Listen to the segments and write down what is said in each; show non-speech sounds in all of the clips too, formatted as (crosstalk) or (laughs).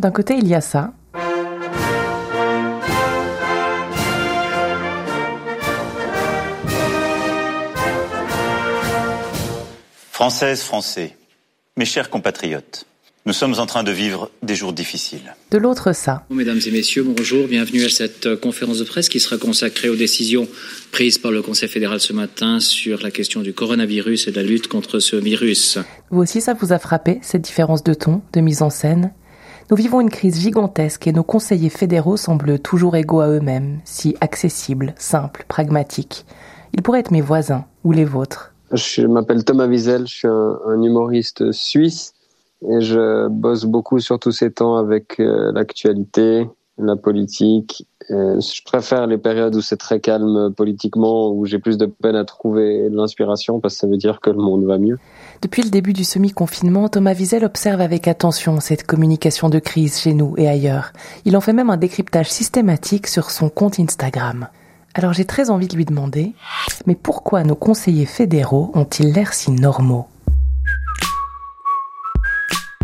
d'un côté il y a ça. Françaises, Français, mes chers compatriotes, nous sommes en train de vivre des jours difficiles. De l'autre, ça. Mesdames et messieurs, bonjour. Bienvenue à cette euh, conférence de presse qui sera consacrée aux décisions prises par le Conseil fédéral ce matin sur la question du coronavirus et de la lutte contre ce virus. Vous aussi, ça vous a frappé, cette différence de ton, de mise en scène Nous vivons une crise gigantesque et nos conseillers fédéraux semblent toujours égaux à eux-mêmes, si accessibles, simples, pragmatiques. Ils pourraient être mes voisins ou les vôtres. Je m'appelle Thomas Wiesel, je suis un, humoriste suisse et je bosse beaucoup sur tous ces temps avec euh, l'actualité, la politique. je préfère les périodes où c'est très calme politiquement, où j'ai plus de peine à trouver l'inspiration parce que ça veut dire que le monde va mieux. Depuis le début du semi-confinement, Thomas Wiesel observe avec attention cette communication de crise chez nous et ailleurs. Il en fait même un décryptage systématique sur son compte Instagram. Alors j'ai très envie de lui demander, mais pourquoi nos conseillers fédéraux ont-ils l'air si normaux?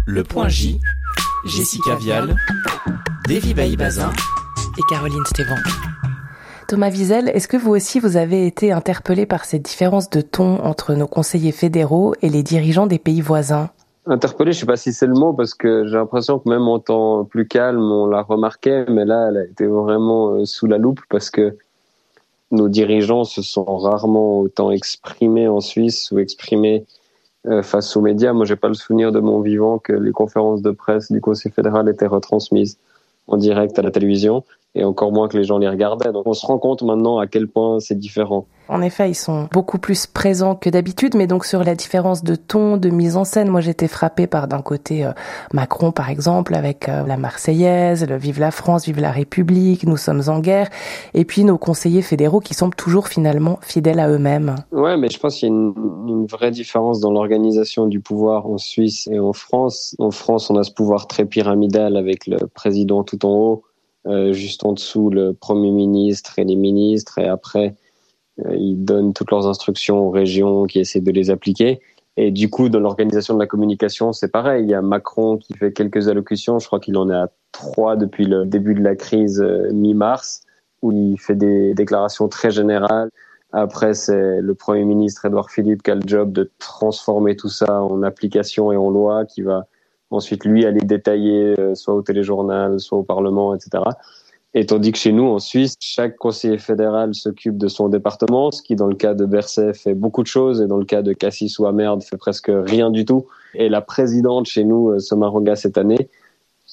Le Point J, Jessica Vial, Davy Bailly-Bazin et Caroline Stévan. Thomas Wiesel, est-ce que vous aussi vous avez été interpellé par cette différence de ton entre nos conseillers fédéraux et les dirigeants des pays voisins? Interpellé, je sais pas si c'est le mot parce que j'ai l'impression que même en temps plus calme, on l'a remarqué, mais là, elle a été vraiment euh, sous la loupe parce que nos dirigeants se sont rarement autant exprimés en Suisse ou exprimés euh, face aux médias. Moi, j'ai pas le souvenir de mon vivant que les conférences de presse du Conseil fédéral étaient retransmises en direct à la télévision et encore moins que les gens les regardaient. Donc on se rend compte maintenant à quel point c'est différent. En effet, ils sont beaucoup plus présents que d'habitude, mais donc sur la différence de ton, de mise en scène, moi j'étais frappée par d'un côté euh, Macron par exemple avec euh, la Marseillaise, le Vive la France, Vive la République, nous sommes en guerre, et puis nos conseillers fédéraux qui semblent toujours finalement fidèles à eux-mêmes. Ouais, mais je pense qu'il y a une, une vraie différence dans l'organisation du pouvoir en Suisse et en France. En France, on a ce pouvoir très pyramidal avec le président tout en haut juste en dessous le Premier ministre et les ministres, et après, euh, ils donnent toutes leurs instructions aux régions qui essaient de les appliquer. Et du coup, dans l'organisation de la communication, c'est pareil. Il y a Macron qui fait quelques allocutions. Je crois qu'il en est à trois depuis le début de la crise euh, mi-mars, où il fait des déclarations très générales. Après, c'est le Premier ministre Edouard Philippe qui a le job de transformer tout ça en application et en loi, qui va ensuite lui aller détailler euh, soit au téléjournal, soit au Parlement, etc. Et tandis que chez nous, en Suisse, chaque conseiller fédéral s'occupe de son département, ce qui, dans le cas de Berset, fait beaucoup de choses, et dans le cas de Cassis ou Amerde, fait presque rien du tout. Et la présidente chez nous, euh, Somaronga, cette année,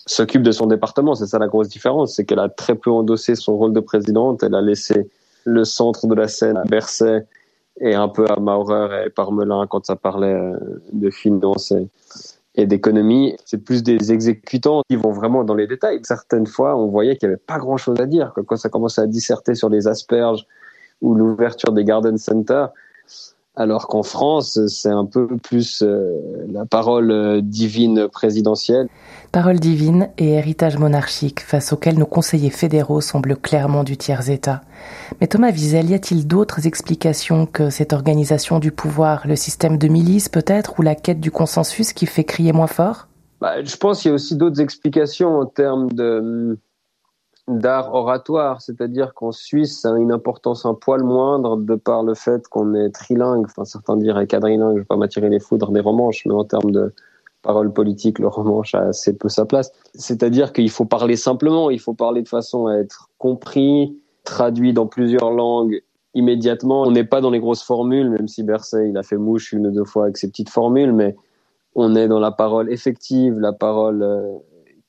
s'occupe de son département. C'est ça la grosse différence, c'est qu'elle a très peu endossé son rôle de présidente. Elle a laissé le centre de la scène à Berset et un peu à Maurer et Parmelin quand ça parlait euh, de finances et d'économie, c'est plus des exécutants qui vont vraiment dans les détails. Certaines fois, on voyait qu'il n'y avait pas grand-chose à dire. Quand ça commençait à disserter sur les asperges ou l'ouverture des garden centers, alors qu'en France, c'est un peu plus euh, la parole euh, divine présidentielle. Parole divine et héritage monarchique face auquel nos conseillers fédéraux semblent clairement du tiers-État. Mais Thomas Wiesel, y a-t-il d'autres explications que cette organisation du pouvoir, le système de milice peut-être, ou la quête du consensus qui fait crier moins fort? Bah, Je pense qu'il y a aussi d'autres explications en termes de d'art oratoire, c'est-à-dire qu'en Suisse, ça a une importance un poil moindre de par le fait qu'on est trilingue, enfin certains diraient quadrilingue, je vais pas m'attirer les foudres des romanches, mais en termes de parole politique, le romanche a assez peu sa place. C'est-à-dire qu'il faut parler simplement, il faut parler de façon à être compris, traduit dans plusieurs langues immédiatement. On n'est pas dans les grosses formules, même si Berset, il a fait mouche une ou deux fois avec ses petites formules, mais on est dans la parole effective, la parole euh,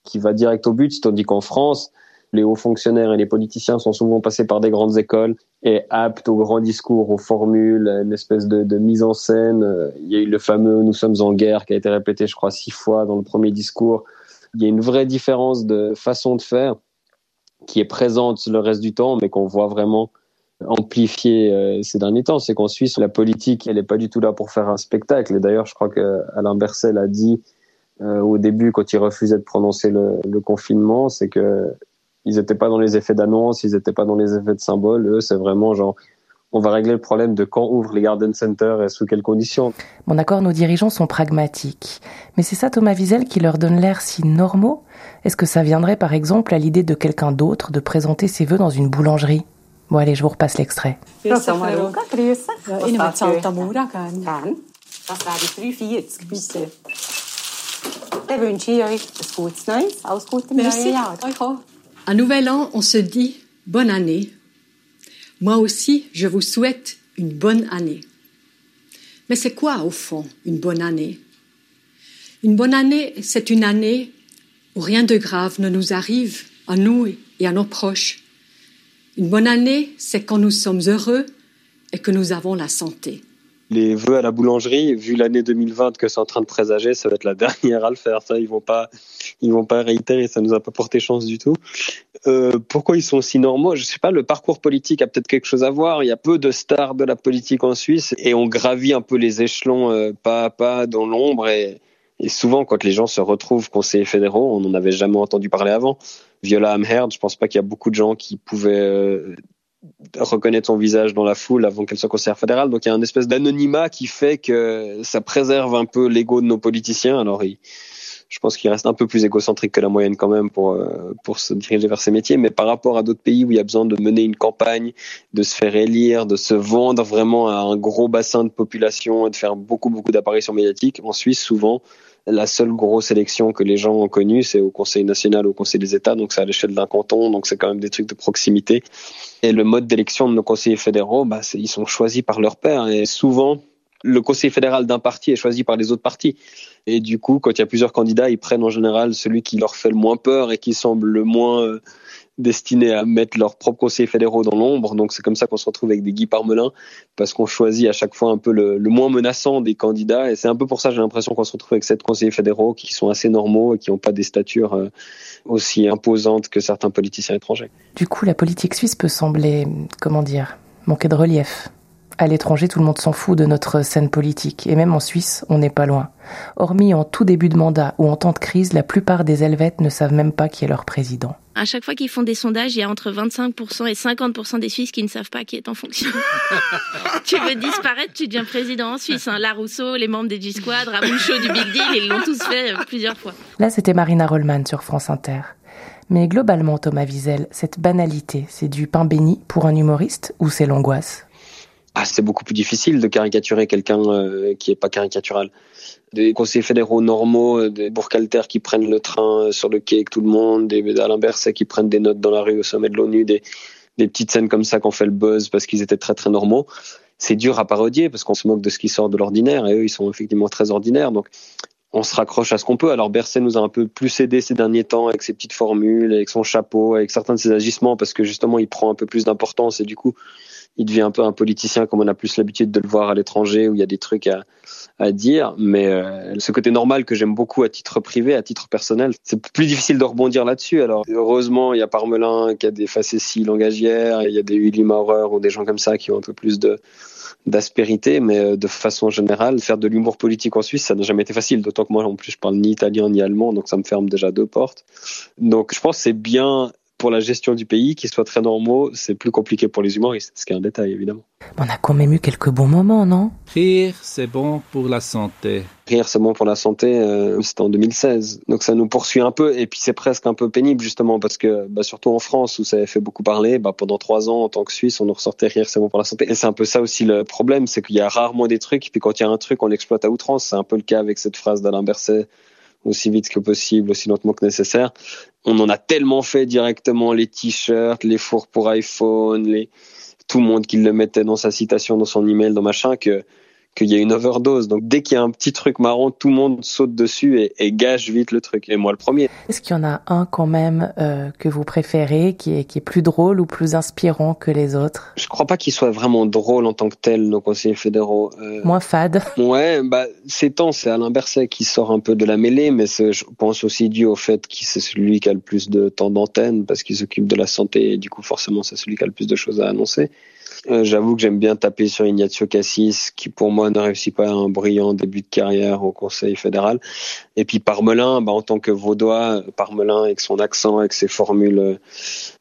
qui va direct au but, tandis qu'en France, les hauts fonctionnaires et les politiciens sont souvent passés par des grandes écoles et aptes aux grands discours, aux formules, une espèce de, mise en scène. Il y a eu le fameux Nous sommes en guerre qui a été répété, je crois, six fois dans le premier discours. Il y a une vraie différence de façon de faire qui est présente le reste du temps, mais qu'on voit vraiment amplifier euh, ces derniers temps. C'est qu'en Suisse, la politique, elle n'est pas du tout là pour faire un spectacle. Et d'ailleurs, je crois que Alain Berset l'a dit euh, au début, quand il refusait de prononcer le confinement, c'est que ils n'étaient pas dans les effets d'annonce, ils n'étaient pas dans les effets de symbole. Eux, c'est vraiment genre, on va régler le problème de quand ouvrent les garden centers et sous quelles conditions. Bon d'accord, nos dirigeants sont pragmatiques. Mais c'est ça Thomas Wiesel qui leur donne l'air si normaux. Est-ce que ça viendrait par exemple à l'idée de quelqu'un d'autre de présenter ses vœux dans une boulangerie? Bon allez, je vous repasse l'extrait. Un nouvel an, on se dit bonne année. Moi aussi, je vous souhaite une bonne année. Mais c'est quoi, au fond, une bonne année? Une bonne année, c'est une année où rien de grave ne nous arrive à nous et à nos proches. Une bonne année, c'est quand nous sommes heureux et que nous avons la santé les vœux à la boulangerie, vu l'année 2020 que c'est en train de présager, ça va être la dernière à le faire. Ça, ils vont pas, ils vont pas réitérer. Ça nous a pas porté chance du tout. Euh, pourquoi ils sont si normaux? Je sais pas. Le parcours politique a peut-être quelque chose à voir. Il y a peu de stars de la politique en Suisse et on gravit un peu les échelons euh, pas à pas dans l'ombre et, souvent quand les gens se retrouvent conseillers fédéraux, on n'en avait jamais entendu parler avant. Viola Amherd, je pense pas qu'il y a beaucoup de gens qui pouvaient euh, reconnaître son visage dans la foule avant qu'elle soit conseillère fédérale. Donc il y a une espèce d'anonymat qui fait que ça préserve un peu l'ego de nos politiciens. Je pense qu'il reste un peu plus égocentrique que la moyenne quand même pour euh, pour se diriger vers ces métiers. Mais par rapport à d'autres pays où il y a besoin de mener une campagne, de se faire élire, de se vendre vraiment à un gros bassin de population et de faire beaucoup beaucoup d'apparitions médiatiques, en Suisse souvent la seule grosse élection que les gens ont connue, c'est au Conseil national, au Conseil des États, donc c'est à l'échelle d'un canton, donc c'est quand même des trucs de proximité. Et le mode d'élection de nos conseillers fédéraux, bah, ils sont choisis par leur père. Et souvent, le conseil fédéral d'un parti est choisi par les autres partis. Et du coup, quand il y a plusieurs candidats, ils prennent en général celui qui leur fait le moins peur et qui semble le moins euh, destinés à mettre leurs propres conseillers fédéraux dans l'ombre. Donc c'est comme ça qu'on se retrouve avec des Guy Parmelin, parce qu'on choisit à chaque fois un peu le, moins menaçant des candidats. Et c'est un peu pour ça j'ai l'impression qu'on se retrouve avec sept conseillers fédéraux qui sont assez normaux et qui n'ont pas des statures euh, aussi imposantes que certains politiciens étrangers. Du coup, la politique suisse peut sembler, comment dire, manquer de relief. À l'étranger, tout le monde s'en fout de notre scène politique, et même en Suisse, on n'est pas loin. Hormis en tout début de mandat ou en temps de crise, la plupart des Helvètes ne savent même pas qui est leur président. À chaque fois qu'ils font des sondages, il y a entre 25% et 50% des Suisses qui ne savent pas qui est en fonction. (laughs) tu veux disparaître, tu deviens président en Suisse. Hein. La Rousseau, les membres des G-Squad, du Big Deal, ils l'ont tous fait euh, plusieurs fois. Là, c'était Marina Rollman sur France Inter. Mais globalement, Thomas Wiesel, cette banalité, c'est du pain béni pour un humoriste ou c'est l'angoisse? Ah, c'est beaucoup plus difficile de caricaturer quelqu'un euh, qui est pas caricatural. Des conseillers fédéraux normaux, euh, des Bourcalter qui prennent le train euh, sur le quai avec tout le monde, des Alain Berset qui prennent des notes dans la rue au sommet de l'ONU, des, des petites scènes comme ça qu'on fait le buzz parce qu'ils étaient très très normaux. C'est dur à parodier parce qu'on se moque de ce qui sort de l'ordinaire et eux ils sont effectivement très ordinaires. Donc on se raccroche à ce qu'on peut. Alors Berset nous a un peu plus aidé ces derniers temps avec ses petites formules, avec son chapeau, avec certains de ses agissements parce que justement il prend un peu plus d'importance et du coup il devient un peu un politicien comme on a plus l'habitude de le voir à l'étranger où il y a des trucs à, dire. Mais euh, ce côté normal que j'aime beaucoup à titre privé, à titre personnel, c'est plus difficile de rebondir là-dessus. Alors heureusement, il y a Parmelin qui a des facéties langagières, il y a des Willy Maurer ou des gens comme ça qui ont un peu plus de d'aspérité, mais euh, de façon générale, faire de l'humour politique en Suisse, ça n'a jamais été facile. D'autant que moi, en plus, je parle ni italien ni allemand, donc ça me ferme déjà deux portes. Donc, je pense que c'est bien pour la gestion du pays, qu'ils soient très normaux, c'est plus compliqué pour les humoristes, ce qui est un détail évidemment. On a quand même eu quelques bons moments, non? Rire, c'est bon pour la santé. Rire, c'est bon pour la santé, euh, c'était en 2016. Donc ça nous poursuit un peu, et puis c'est presque un peu pénible justement, parce que bah, surtout en France, où ça avait fait beaucoup parler, bah, pendant trois ans, en tant que Suisse, on nous ressortait Rire, c'est bon pour la santé. Et c'est un peu ça aussi le problème, c'est qu'il y a rarement des trucs, puis quand il y a un truc, on l'exploite à outrance. C'est un peu le cas avec cette phrase d'Alain Berset aussi vite que possible, aussi lentement que nécessaire. On en a tellement fait directement les t-shirts, les fours pour iPhone, les tout le monde qui le mettait dans sa citation, dans son email, dans machin, que qu'il y a une overdose. Donc dès qu'il y a un petit truc marrant, tout le monde saute dessus et, et gâche vite le truc. Et moi le premier. Est-ce qu'il y en a un quand même euh, que vous préférez, qui est, qui est plus drôle ou plus inspirant que les autres? Je crois pas qu'il soit vraiment drôle en tant que tel, nos conseillers fédéraux. Euh... Moins fade. Ouais, bah ces temps, c'est Alain Berset qui sort un peu de la mêlée, mais je pense aussi dû au fait qu'il c'est celui qui a le plus de temps d'antenne parce qu'il s'occupe de la santé et du coup forcément c'est celui qui a le plus de choses à annoncer. Euh, j'avoue que j'aime bien taper sur Ignacio Cassis, qui pour moi ne réussit pas un brillant début de carrière au Conseil fédéral. Et puis Parmelin, bah, en tant que vaudois, Parmelin avec son accent, avec ses formules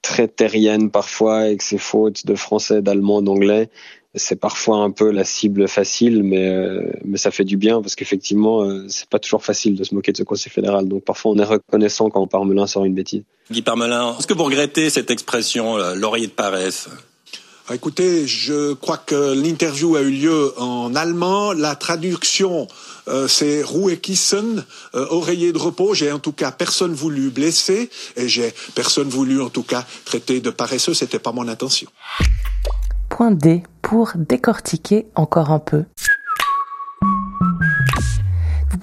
très terriennes parfois, avec ses fautes de français, d'allemand, d'anglais, c'est parfois un peu la cible facile, mais euh, mais ça fait du bien parce qu'effectivement, euh, c'est pas toujours facile de se moquer de ce Conseil fédéral. Donc parfois, on est reconnaissant quand Parmelin sort une bêtise. Guy Parmelin, est-ce que vous regrettez cette expression euh, laurier de paresse? Écoutez, je crois que l'interview a eu lieu en allemand. La traduction, euh, c'est Ruhekissen, euh, oreiller de repos. J'ai en tout cas personne voulu blesser et j'ai personne voulu en tout cas traiter de paresseux. C'était pas mon intention. Point D pour décortiquer encore un peu.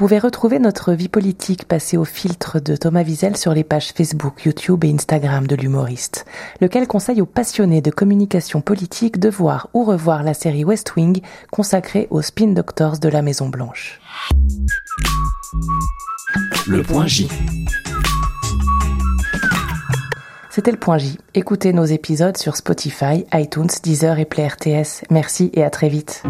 Vous pouvez retrouver notre vie politique passée au filtre de Thomas Wiesel sur les pages Facebook, YouTube et Instagram de l'humoriste, lequel conseille aux passionnés de communication politique de voir ou revoir la série West Wing consacrée aux spin doctors de la Maison Blanche. Le point J. C'était le point J. Écoutez nos épisodes sur Spotify, iTunes, Deezer et Play RTS. Merci et à très vite.